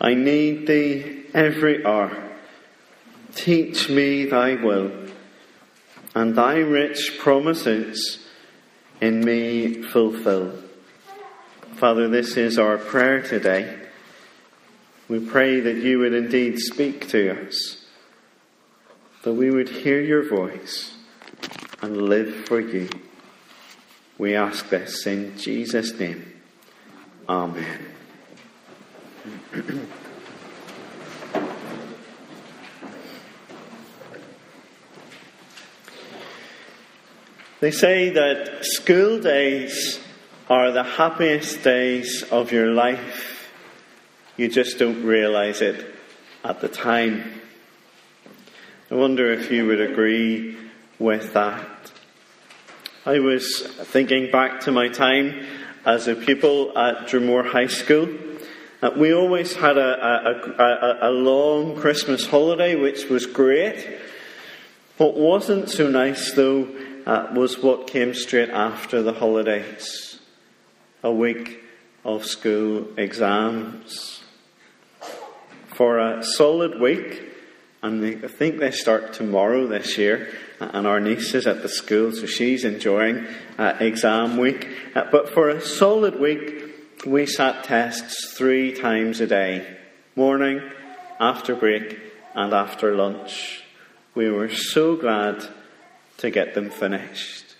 I need thee every hour. Teach me thy will, and thy rich promises in me fulfill. Father, this is our prayer today. We pray that you would indeed speak to us, that we would hear your voice and live for you. We ask this in Jesus' name. Amen. they say that school days are the happiest days of your life. You just don't realize it at the time. I wonder if you would agree with that. I was thinking back to my time as a pupil at Dromore High School. Uh, we always had a, a, a, a, long Christmas holiday, which was great. What wasn't so nice, though, uh, was what came straight after the holidays a week of school exams. For a solid week, and I think they start tomorrow this year, and our niece is at the school, so she's enjoying uh, exam week. Uh, but for a solid week, we sat tests three times a day morning, after break, and after lunch. We were so glad to get them finished.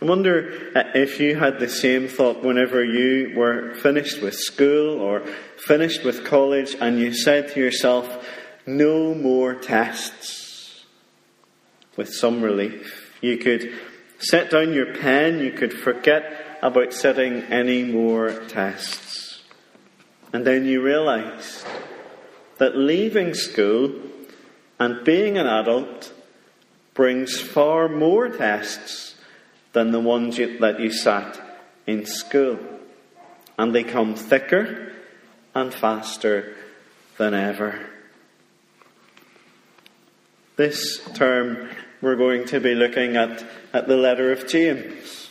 I wonder uh, if you had the same thought whenever you were finished with school or finished with college and you said to yourself, no more tests. With some relief. You could set down your pen, you could forget about setting any more tests. And then you realized that leaving school and being an adult brings far more tests than the ones you, that you sat in school. And they come thicker and faster than ever. This term, we're going to be looking at, at the letter of James,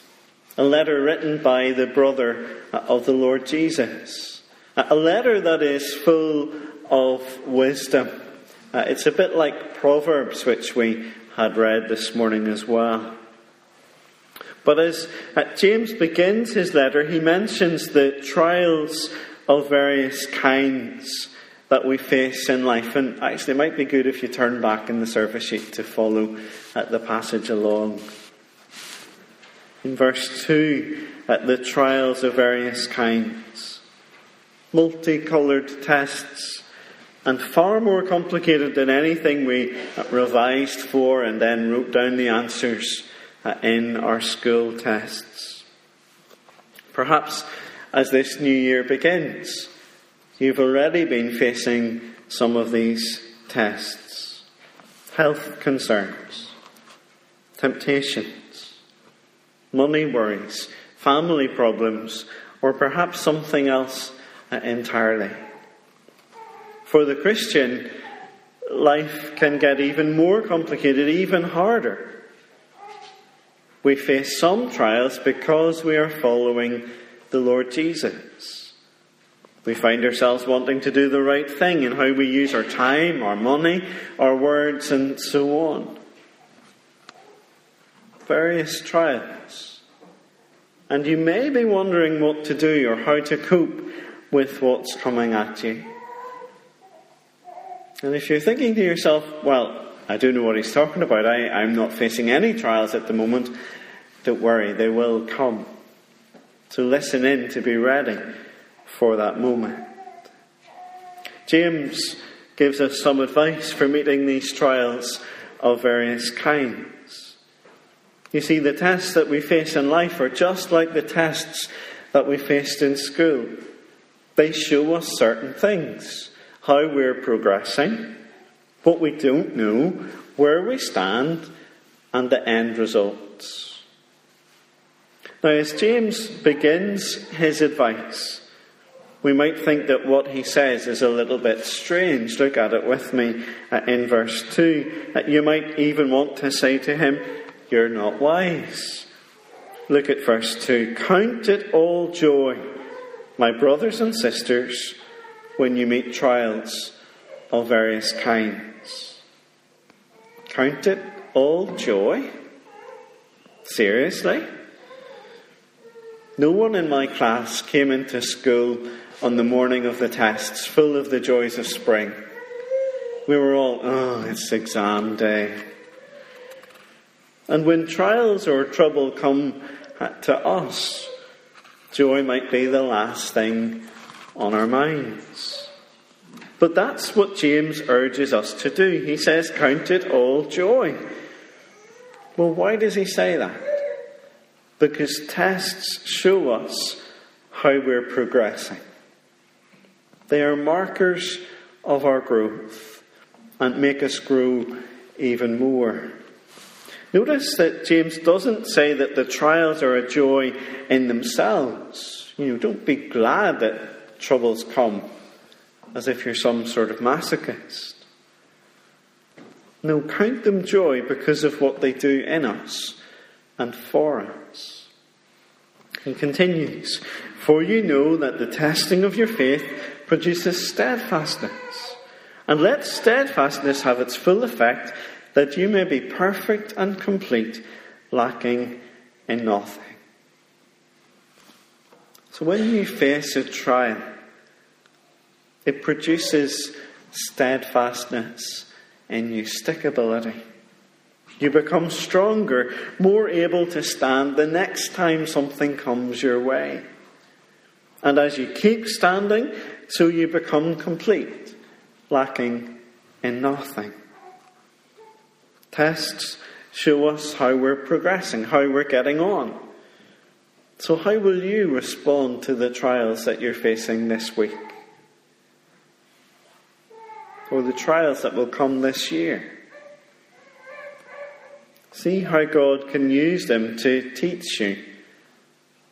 a letter written by the brother of the Lord Jesus, a letter that is full of wisdom. Uh, it's a bit like Proverbs, which we had read this morning as well. But as uh, James begins his letter, he mentions the trials of various kinds that we face in life. And actually, it might be good if you turn back in the service sheet to follow at the passage along. In verse 2, at the trials of various kinds, multicoloured tests, and far more complicated than anything we revised for and then wrote down the answers uh, in our school tests. Perhaps as this new year begins, You've already been facing some of these tests. Health concerns, temptations, money worries, family problems, or perhaps something else uh, entirely. For the Christian, life can get even more complicated, even harder. We face some trials because we are following the Lord Jesus. We find ourselves wanting to do the right thing in how we use our time, our money, our words, and so on. Various trials. And you may be wondering what to do or how to cope with what's coming at you. And if you're thinking to yourself, well, I don't know what he's talking about, I, I'm not facing any trials at the moment, don't worry, they will come. So listen in to be ready for that moment. James gives us some advice for meeting these trials of various kinds. You see, the tests that we face in life are just like the tests that we faced in school. They show us certain things how we're progressing, what we don't know, where we stand, and the end results. Now, as James begins his advice, we might think that what he says is a little bit strange. Look at it with me uh, in verse 2. Uh, you might even want to say to him, You're not wise. Look at verse 2. Count it all joy, my brothers and sisters, when you meet trials of various kinds. Count it all joy? Seriously? No one in my class came into school on the morning of the tests full of the joys of spring. We were all, oh, it's exam day. And when trials or trouble come to us, joy might be the last thing on our minds. But that's what James urges us to do. He says, Count it all joy. Well, why does he say that? Because tests show us how we're progressing. They are markers of our growth and make us grow even more. Notice that James doesn't say that the trials are a joy in themselves. You know, don't be glad that troubles come as if you're some sort of masochist. No, count them joy because of what they do in us and for us. He continues, For you know that the testing of your faith produces steadfastness. And let steadfastness have its full effect that you may be perfect and complete, lacking in nothing. So when you face a trial, it produces steadfastness in you, stickability. You become stronger, more able to stand the next time something comes your way. And as you keep standing, so you become complete, lacking in nothing. Tests show us how we're progressing, how we're getting on. So, how will you respond to the trials that you're facing this week? Or the trials that will come this year? See how God can use them to teach you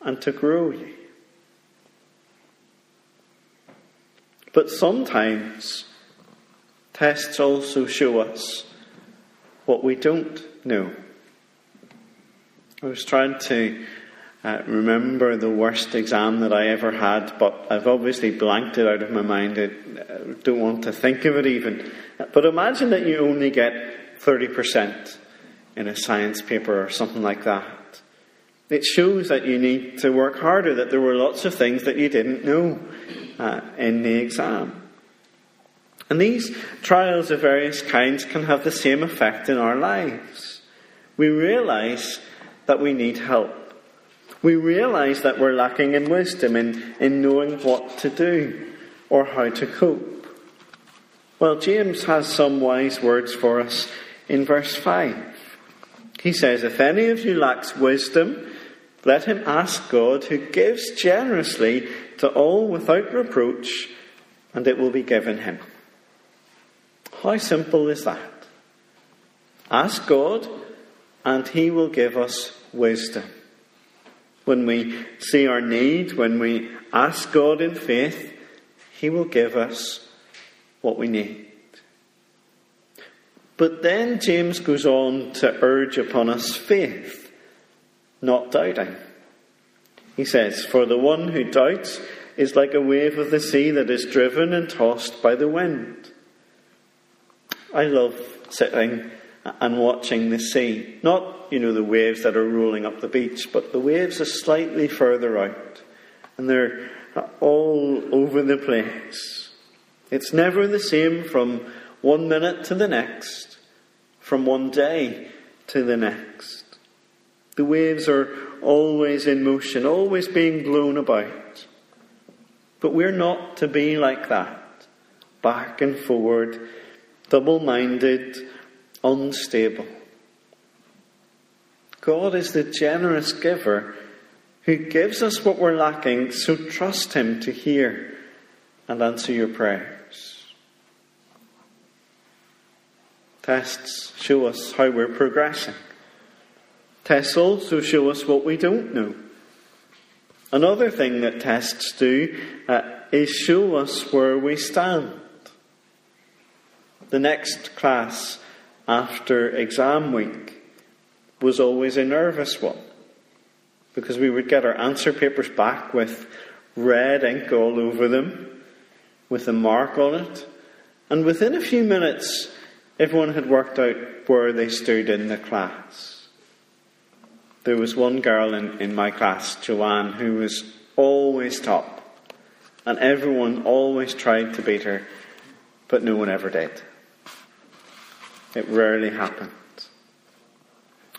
and to grow you. But sometimes tests also show us what we don't know. I was trying to uh, remember the worst exam that I ever had, but I've obviously blanked it out of my mind. I uh, don't want to think of it even. But imagine that you only get 30% in a science paper or something like that. It shows that you need to work harder, that there were lots of things that you didn't know uh, in the exam. And these trials of various kinds can have the same effect in our lives. We realize that we need help. We realize that we're lacking in wisdom, in, in knowing what to do or how to cope. Well, James has some wise words for us in verse 5. He says, If any of you lacks wisdom, let him ask God, who gives generously to all without reproach, and it will be given him. How simple is that? Ask God, and He will give us wisdom. When we see our need, when we ask God in faith, He will give us what we need. But then James goes on to urge upon us faith, not doubting. He says, For the one who doubts is like a wave of the sea that is driven and tossed by the wind. I love sitting and watching the sea. Not, you know, the waves that are rolling up the beach, but the waves are slightly further out. And they're all over the place. It's never the same from one minute to the next, from one day to the next. The waves are always in motion, always being blown about. But we're not to be like that, back and forward double minded, unstable. God is the generous giver who gives us what we're lacking, so trust Him to hear and answer your prayers. Tests show us how we're progressing. Tests also show us what we don't know. Another thing that tests do uh, is show us where we stand. The next class after exam week was always a nervous one because we would get our answer papers back with red ink all over them. with a mark on it, and within a few minutes, everyone had worked out where they stood in the class. There was one girl in, in my class, Joanne, who was always top, and everyone always tried to beat her, but no one ever did. It rarely happened.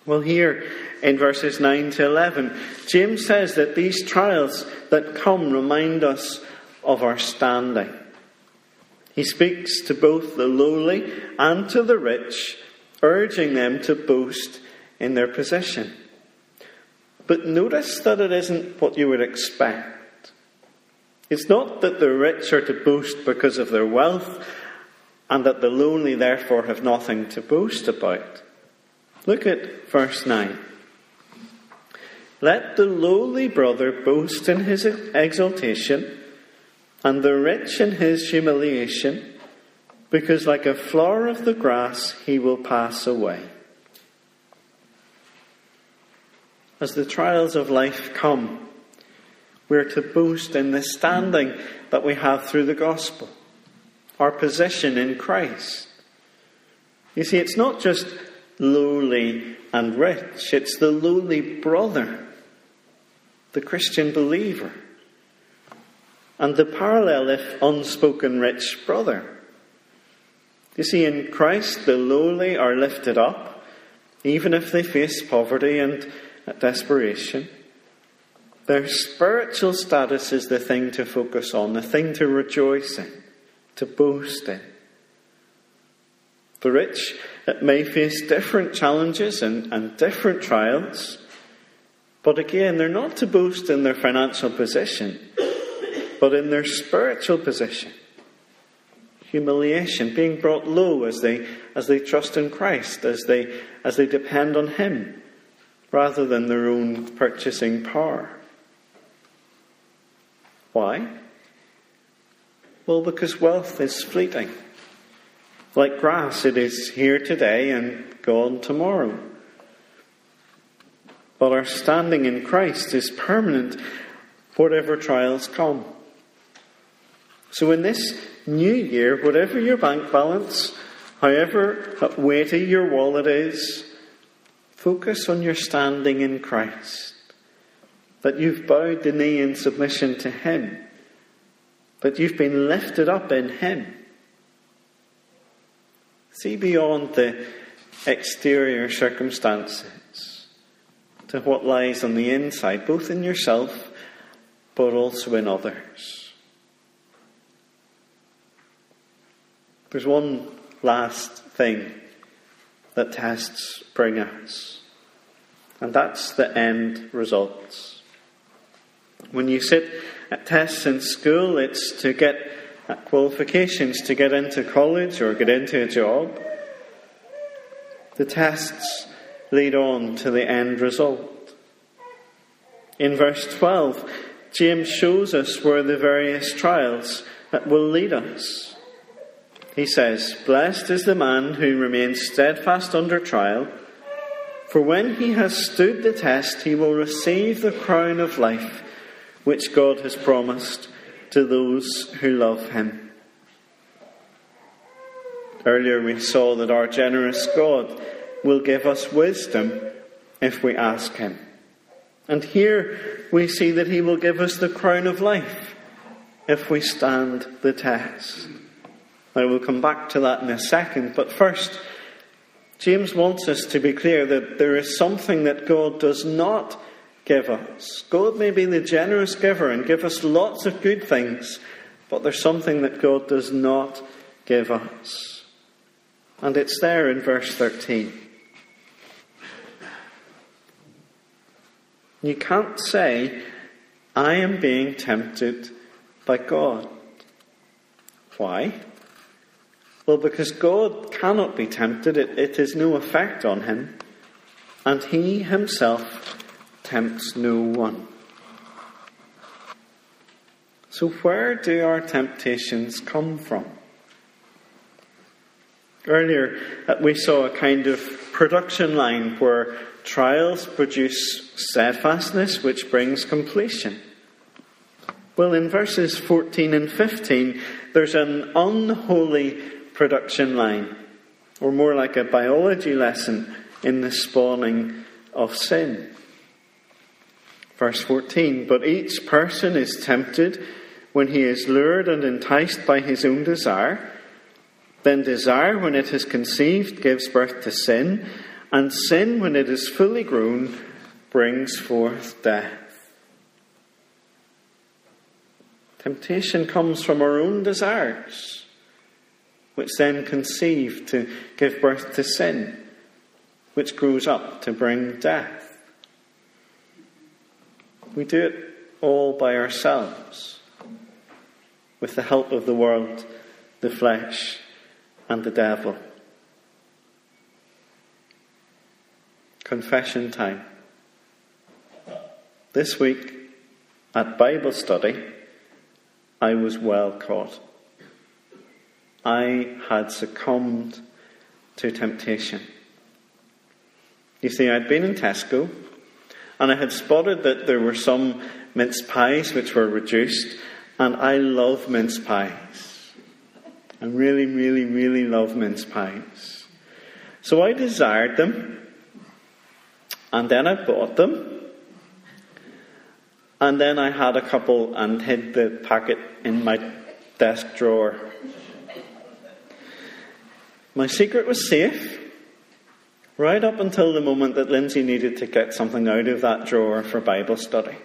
Well, here in verses 9 to 11, James says that these trials that come remind us of our standing. He speaks to both the lowly and to the rich, urging them to boast in their position. But notice that it isn't what you would expect. It's not that the rich are to boast because of their wealth and that the lonely therefore have nothing to boast about. Look at verse 9. Let the lowly brother boast in his exaltation, and the rich in his humiliation, because like a flower of the grass he will pass away. As the trials of life come, we're to boast in the standing that we have through the gospel, our position in Christ. You see, it's not just lowly and rich. It's the lowly brother, the Christian believer. And the parallel, if unspoken, rich brother. You see, in Christ, the lowly are lifted up, even if they face poverty and desperation. Their spiritual status is the thing to focus on, the thing to rejoice in, to boast in. The rich may face different challenges and, and different trials, but again, they're not to boast in their financial position, but in their spiritual position. Humiliation, being brought low as they, as they trust in Christ, as they, as they depend on Him, rather than their own purchasing power. Why? Well, because wealth is fleeting. Like grass, it is here today and gone tomorrow. But our standing in Christ is permanent, whatever trials come. So, in this new year, whatever your bank balance, however weighty your wallet is, focus on your standing in Christ. That you've bowed the knee in submission to Him. That you've been lifted up in Him. See beyond the exterior circumstances to what lies on the inside, both in yourself but also in others. There's one last thing that tests bring us, and that's the end results. When you sit at tests in school, it's to get qualifications to get into college or get into a job. The tests lead on to the end result. In verse 12, James shows us where the various trials that will lead us. He says, Blessed is the man who remains steadfast under trial, for when he has stood the test, he will receive the crown of life which God has promised to those who love him. Earlier we saw that our generous God will give us wisdom if we ask him. And here we see that he will give us the crown of life if we stand the test. I will come back to that in a second, but first, James wants us to be clear that there is something that God does not give us. God may be the generous giver and give us lots of good things, but there's something that God does not give us. And it's there in verse 13. You can't say, I am being tempted by God. Why? Well, because God cannot be tempted, it, it is no effect on him, and he himself tempts no one. So, where do our temptations come from? Earlier, uh, we saw a kind of production line where trials produce steadfastness, which brings completion. Well, in verses 14 and 15, there's an unholy production line, or more like a biology lesson in the spawning of sin. Verse 14 But each person is tempted when he is lured and enticed by his own desire. Then desire, when it is conceived, gives birth to sin, and sin, when it is fully grown, brings forth death. Temptation comes from our own desires, which then conceive to give birth to sin, which grows up to bring death. We do it all by ourselves, with the help of the world, the flesh, and the devil. Confession time. This week at Bible study, I was well caught. I had succumbed to temptation. You see, I'd been in Tesco and I had spotted that there were some mince pies which were reduced, and I love mince pies. I really, really, really love mince pies. So I desired them, and then I bought them, and then I had a couple and hid the packet in my desk drawer. My secret was safe, right up until the moment that Lindsay needed to get something out of that drawer for Bible study.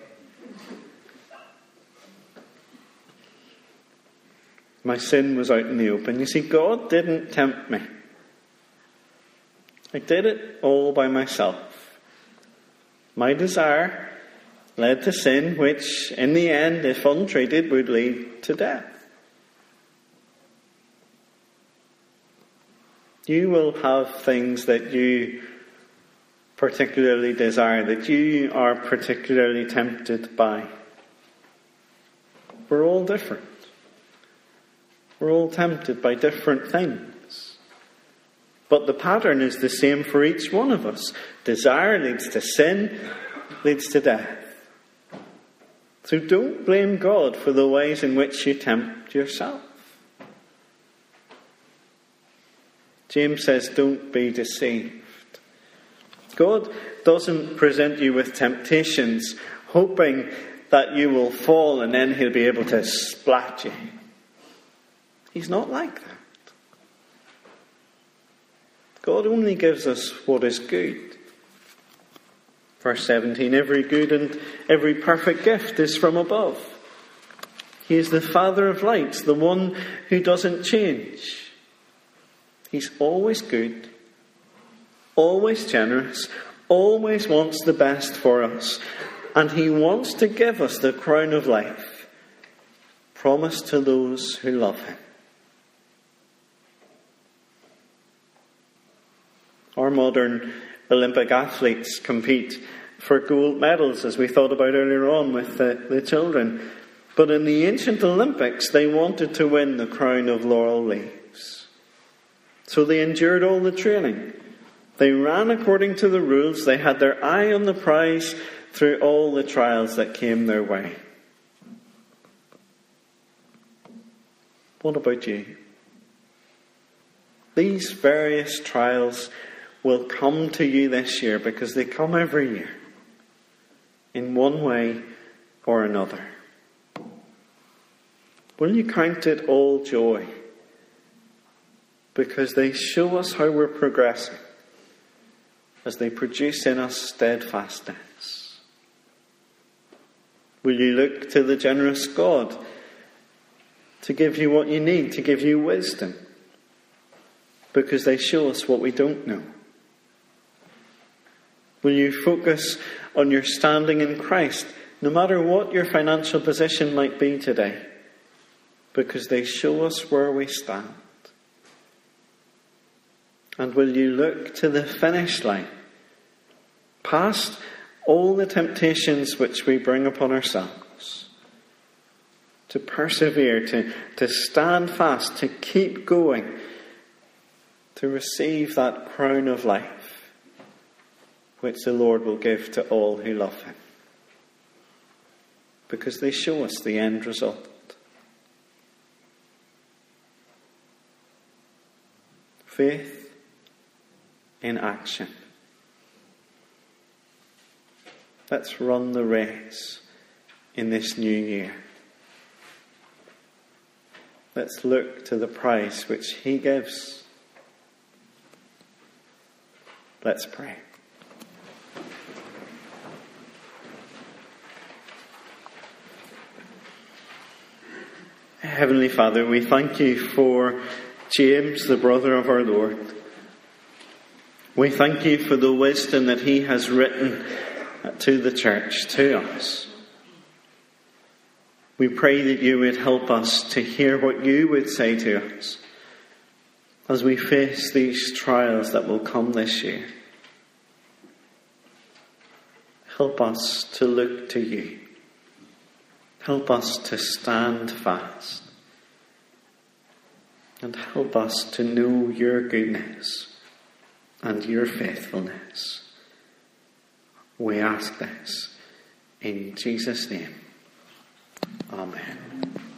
My sin was out in the open. You see, God didn't tempt me. I did it all by myself. My desire led to sin, which in the end, if untreated, would lead to death. You will have things that you particularly desire, that you are particularly tempted by. We're all different. We're all tempted by different things. But the pattern is the same for each one of us. Desire leads to sin, leads to death. So don't blame God for the ways in which you tempt yourself. James says, don't be deceived. God doesn't present you with temptations hoping that you will fall and then he'll be able to splat you. He's not like that. God only gives us what is good. Verse 17 Every good and every perfect gift is from above. He is the Father of lights, the one who doesn't change. He's always good, always generous, always wants the best for us, and He wants to give us the crown of life promised to those who love Him. Our modern Olympic athletes compete for gold medals, as we thought about earlier on with the, the children. But in the ancient Olympics, they wanted to win the crown of laurel leaves. So they endured all the training. They ran according to the rules. They had their eye on the prize through all the trials that came their way. What about you? These various trials will come to you this year because they come every year in one way or another. Will you count it all joy? Because they show us how we're progressing as they produce in us steadfastness. Will you look to the generous God to give you what you need, to give you wisdom? Because they show us what we don't know. Will you focus on your standing in Christ, no matter what your financial position might be today? Because they show us where we stand. And will you look to the finish line, past all the temptations which we bring upon ourselves, to persevere, to, to stand fast, to keep going, to receive that crown of life? which the Lord will give to all who love him. Because they show us the end result. faith in action. Let's run the race in this new year. Let's look to the price which He gives. Let's pray. Heavenly Father, we thank you for James, the brother of our Lord. We thank you for the wisdom that he has written to the church, to us. We pray that you would help us to hear what you would say to us as we face these trials that will come this year. Help us to look to you. Help us to stand fast. And help us to know your goodness and your faithfulness. We ask this in Jesus' name. Amen.